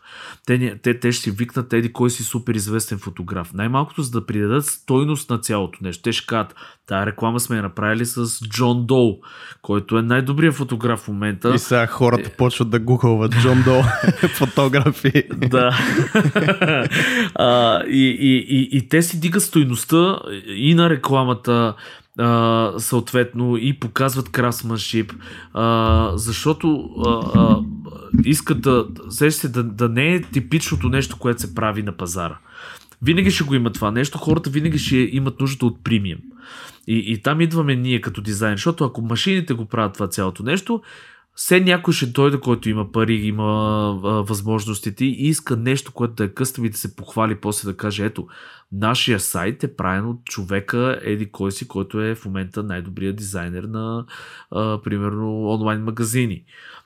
Те, те, те ще си викнат еди кой си супер известен фотограф. Най-малкото за да придадат стойност на цялото нещо. Те ще кажат, тази реклама сме я направили с Джон Доу, който е най-добрият фотограф в момента. И сега хората почват да гухълват Джон Дол фотографии. Да. а, и, и, и, и те си дигат стойността и на рекламата, а, съответно, и показват красманшип, а, защото а, а, искат да, се, да, да не е типичното нещо, което се прави на пазара. Винаги ще го има това нещо, хората винаги ще имат нужда от премиум. И, и там идваме ние като дизайн, защото ако машините го правят това цялото нещо, все някой ще дойде, който има пари, има а, възможностите и иска нещо, което да е къстъм и да се похвали после да каже, ето, нашия сайт е правен от човека Еди кой си, който е в момента най-добрият дизайнер на, а, примерно, онлайн магазини.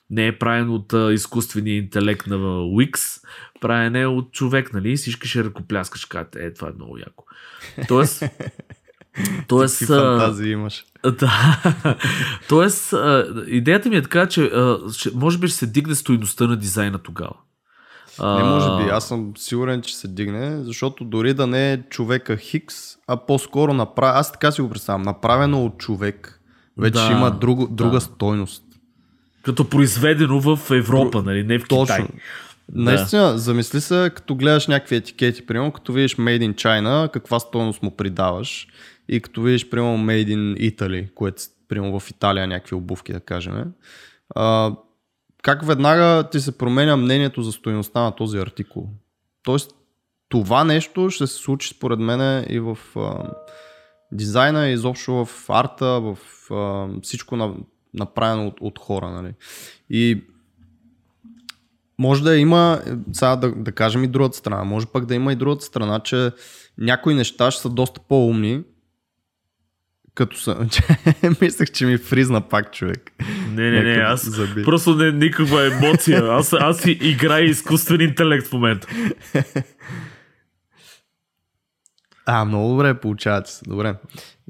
Не е правен от а, изкуствения интелект на Wix, правен е от човек, нали? Всички ще ръкопляскат, ще кажат, е, това е много яко. Тоест, Тоест, Какви фантазии имаш. да. Тоест, идеята ми е така, че може би ще се дигне стоиността на дизайна тогава. Не може би, аз съм сигурен, че се дигне, защото дори да не е човека Хикс, а по-скоро направя, аз така си го представям, направено от човек, вече Да, да, има друго, друга да. стойност. Като произведено в Европа, нали? Не в Китай. Точно. Наистина, замисли се, като гледаш някакви етикети, примерно, като видиш Made in China, каква стойност му придаваш и като видиш, примерно, Made in Italy, което, примерно, в Италия някакви обувки, да кажем. А, как веднага ти се променя мнението за стоеността на този артикул? Тоест, това нещо ще се случи според мен и в а, дизайна, и изобщо в арта, в а, всичко на, направено от, от хора. Нали? И може да има, сега да, да кажем и другата страна, може пък да има и другата страна, че някои неща ще са доста по-умни, като са... Мислех, че ми фризна пак човек. Не, не, не, аз заби. просто не, никаква емоция. Аз, аз си играя изкуствен интелект в момента. А, много добре получавате се, добре.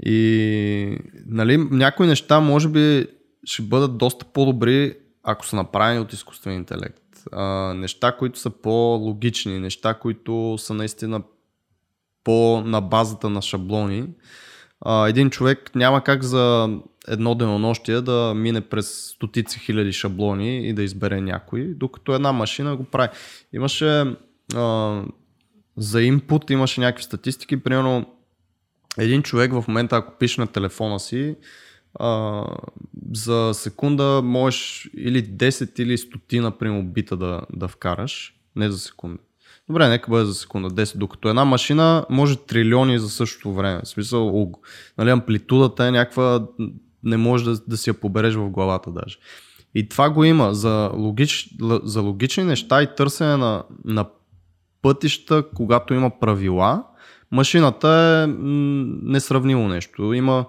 И нали, някои неща може би ще бъдат доста по-добри, ако са направени от изкуствен интелект. А, неща, които са по-логични, неща, които са наистина по на базата на шаблони. А, един човек няма как за едно денонощие да мине през стотици хиляди шаблони и да избере някой, докато една машина го прави. Имаше а, за инпут имаше някакви статистики, примерно един човек в момента, ако пише на телефона си, а, за секунда можеш или 10 или 100 например бита да, да вкараш, не за секунда. Добре, нека бъде за секунда 10, докато една машина може трилиони за същото време. В смисъл, о, нали, амплитудата е някаква, не можеш да, да си я побереш в главата даже. И това го има за, логич, за логични неща и търсене на, на пътища, когато има правила. Машината е несравнимо нещо. Има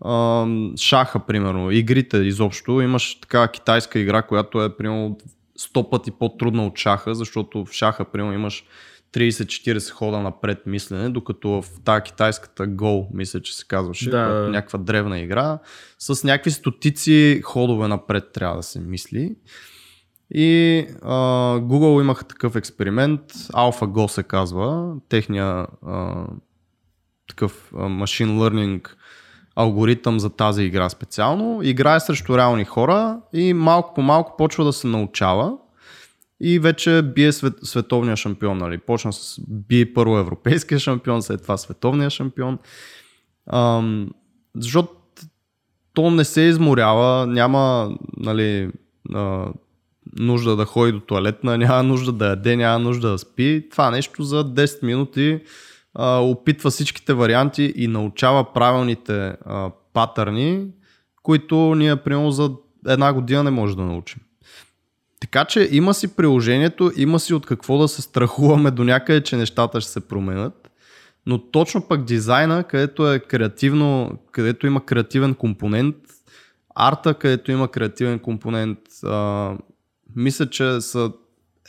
а, шаха, примерно, игрите изобщо. Имаш така китайска игра, която е примерно 100 пъти по-трудна от шаха, защото в шаха, примерно, имаш 30-40 хода напред мислене, докато в тази китайската Go, мисля, че се казваше, Да. е някаква древна игра, с някакви стотици ходове напред трябва да се мисли. И а, Google имаха такъв експеримент, AlphaGo се казва, техния а, такъв а, machine learning алгоритъм за тази игра специално. Играе срещу реални хора и малко по малко почва да се научава и вече бие свет, световния шампион. Нали. Почна с бие първо европейския шампион, след това световния шампион. Ам, защото то не се изморява, няма нали, а, нужда да ходи до туалетна, няма нужда да яде, няма нужда да спи. Това нещо за 10 минути а, опитва всичките варианти и научава правилните а, патърни, които ние примерно за една година не може да научим. Така че има си приложението, има си от какво да се страхуваме до някъде, че нещата ще се променят. Но точно пък дизайна, където е креативно, където има креативен компонент, арта, където има креативен компонент, а, мисля, че са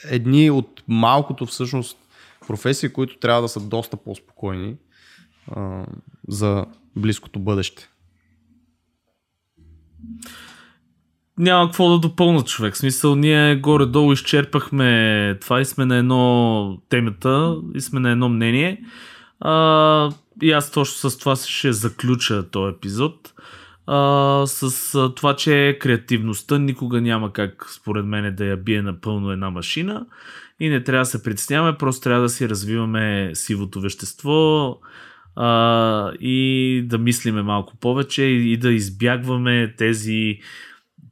едни от малкото всъщност професии, които трябва да са доста по-спокойни а, за близкото бъдеще. Няма какво да допълна човек. В смисъл, ние горе-долу изчерпахме това и сме на едно темата и сме на едно мнение. А, и аз точно с това ще заключа този епизод. А, с а, това, че креативността никога няма как, според мен, да я бие напълно една машина и не трябва да се притесняваме, просто трябва да си развиваме сивото вещество а, и да мислиме малко повече и, и да избягваме тези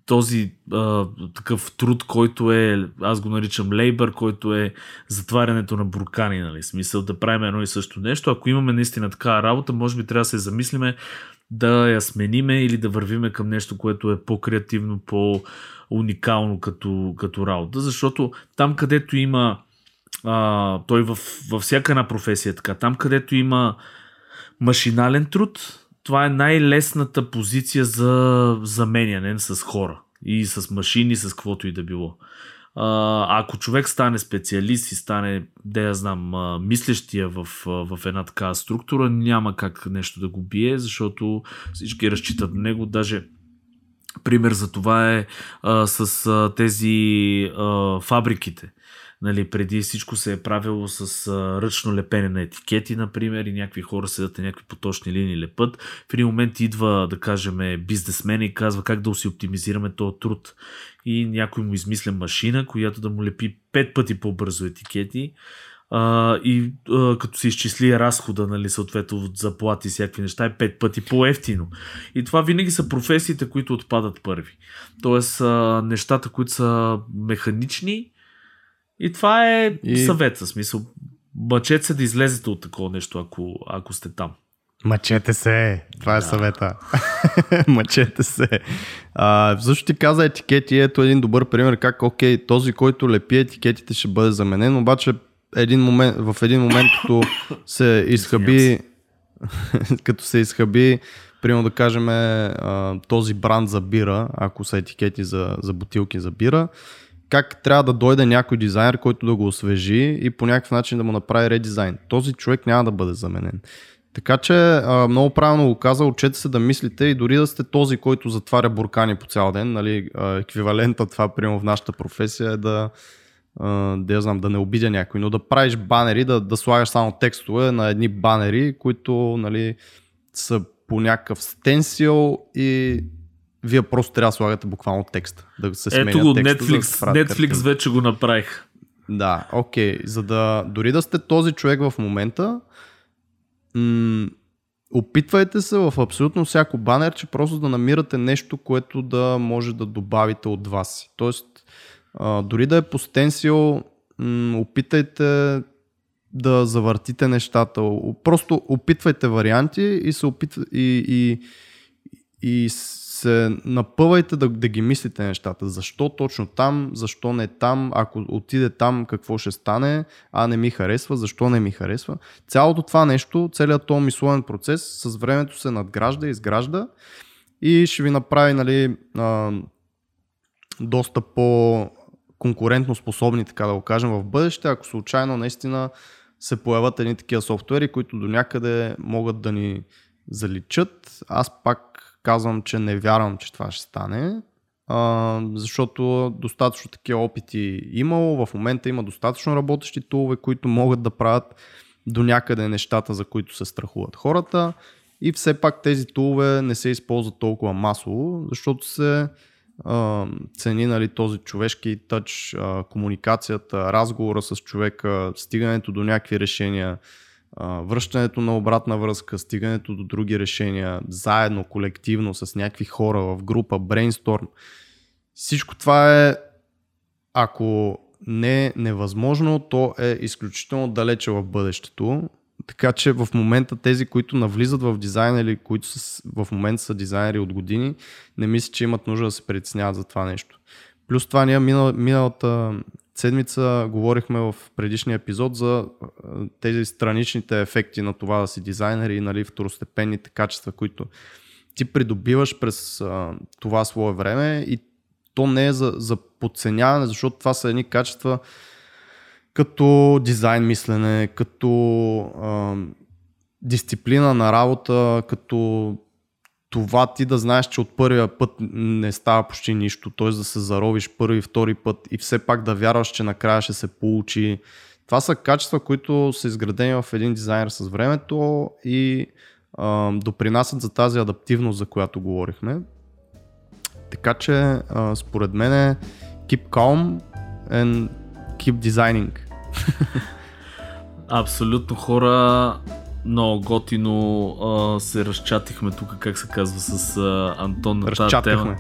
този а, такъв труд, който е, аз го наричам лейбър, който е затварянето на буркани, нали? Смисъл да правим едно и също нещо. Ако имаме наистина такава работа, може би трябва да се замислиме да я смениме или да вървиме към нещо, което е по-креативно, по-уникално като, като работа. Защото там, където има а, той във, във всяка една професия е така, там където има машинален труд, това е най-лесната позиция за заменяне с хора и с машини, с каквото и да било. А, ако човек стане специалист и стане, да я знам, мислещия в, в една такава структура, няма как нещо да го бие, защото всички разчитат на него. Даже пример за това е а, с а, тези а, фабриките. Нали, преди всичко се е правило с а, ръчно лепене на етикети, например, и някакви хора седат на някакви поточни линии лепът. В един момент идва, да кажем, бизнесмен и казва как да си оптимизираме този труд. И някой му измисля машина, която да му лепи пет пъти по-бързо етикети. Uh, и uh, като се изчисли разхода, нали, съответно от заплати и всякакви неща, е пет пъти по-ефтино. И това винаги са професиите, които отпадат първи. Тоест, uh, нещата, които са механични, и това е и... съвет, в смисъл. Мъчете се да излезете от такова нещо, ако, ако сте там. Мъчете се, това е да. съвета. Мъчете се. А, защо ти каза етикети, ето един добър пример как, окей, този, който лепи етикетите ще бъде заменен, обаче един момент, в един момент, като се изхъби, като се изхъби, примерно да кажем този бранд за бира, ако са етикети за, за бутилки за бира, как трябва да дойде някой дизайнер, който да го освежи и по някакъв начин да му направи редизайн. Този човек няма да бъде заменен. Така че много правилно го каза, учете се да мислите и дори да сте този, който затваря буркани по цял ден, нали, еквивалента това, примерно в нашата професия е да, да, знам, да не обидя някой, но да правиш банери, да, да слагаш само текстове на едни банери, които нали, са по някакъв стенсил и вие просто трябва да слагате буквално текст. Да се Ето го, текста, Netflix, да Netflix картина. вече го направих. Да, окей. Okay. За да, дори да сте този човек в момента, м- опитвайте се в абсолютно всяко банер, че просто да намирате нещо, което да може да добавите от вас. Тоест, а, дори да е по стенсил, м- опитайте да завъртите нещата. Просто опитвайте варианти и се опитва, и, и, и се напъвайте да, да ги мислите нещата. Защо точно там, защо не там, ако отиде там, какво ще стане, а не ми харесва, защо не ми харесва. Цялото това нещо, целият този мисловен процес с времето се надгражда, изгражда и ще ви направи нали, а, доста по конкурентно способни, така да го кажем, в бъдеще, ако случайно наистина се появят едни такива софтуери, които до някъде могат да ни заличат. Аз пак казвам, че не вярвам, че това ще стане. а, защото достатъчно такива опити имало, в момента има достатъчно работещи тулове, които могат да правят до някъде нещата, за които се страхуват хората и все пак тези тулове не се използват толкова масово, защото се а, цени нали, този човешки тъч, а, комуникацията, разговора с човека, стигането до някакви решения, връщането на обратна връзка, стигането до други решения, заедно, колективно, с някакви хора в група, брейнсторм. Всичко това е, ако не е невъзможно, то е изключително далече в бъдещето. Така че в момента тези, които навлизат в дизайн или които са, в момента са дизайнери от години, не мисля, че имат нужда да се притесняват за това нещо. Плюс това ние минал, миналата седмица говорихме в предишния епизод за тези страничните ефекти на това да си дизайнер и нали, второстепенните качества, които ти придобиваш през а, това свое време. И то не е за, за подценяване, защото това са едни качества като дизайн мислене, като а, дисциплина на работа, като това ти да знаеш, че от първия път не става почти нищо, т.е. да се заровиш първи, втори път и все пак да вярваш, че накрая ще се получи. Това са качества, които са изградени в един дизайнер с времето и а, допринасят за тази адаптивност, за която говорихме. Така че, а, според мен keep calm and keep designing. Абсолютно хора, много готино а, се разчатихме тук, как се казва, с а, Антон на тази тема.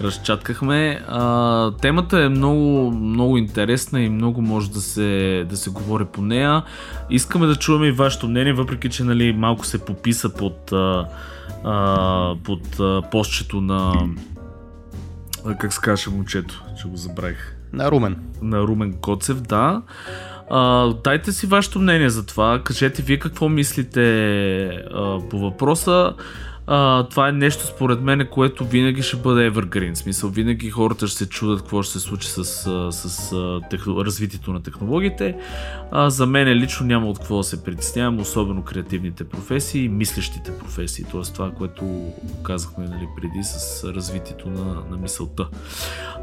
Разчаткахме. А, темата е много, много интересна и много може да се, да се говори по нея. Искаме да чуваме и вашето мнение, въпреки че нали, малко се пописа под, а, а, под а, постчето на как се казваше момчето, че го забравих. На Румен. На Румен Коцев, да. Дайте си вашето мнение за това. Кажете вие какво мислите а, по въпроса. А, това е нещо според мен, което винаги ще бъде evergreen. Смисъл, винаги хората ще се чудят какво ще се случи с, с, с техно, развитието на технологиите. А, за мен лично няма от какво да се притеснявам, особено креативните професии и мислещите професии. Тоест това, което казахме нали, преди с развитието на, на мисълта.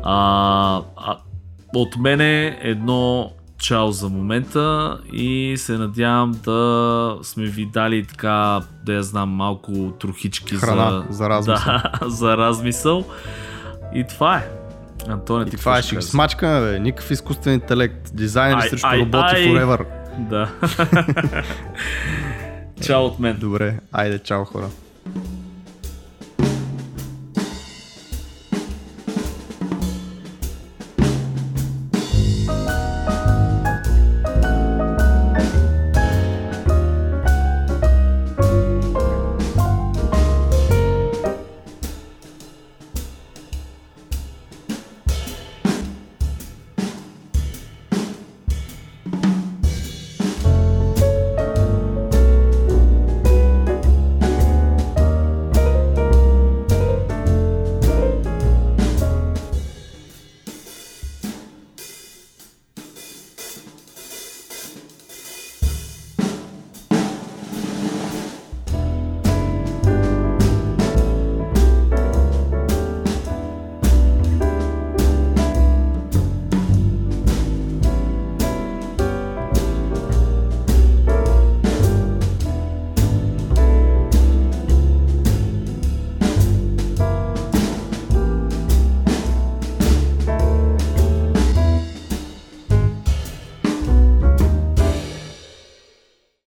А, а, от мене едно чао за момента и се надявам да сме ви дали така, да я знам, малко трохички Храна, за, за размисъл. Да, за размисъл. И това е. Антоне, ти това е, ще ги смачкаме, бе. Никакъв изкуствен интелект. Дизайнери срещу ай, роботи ай. forever. Да. чао от мен. Добре, айде, чао хора.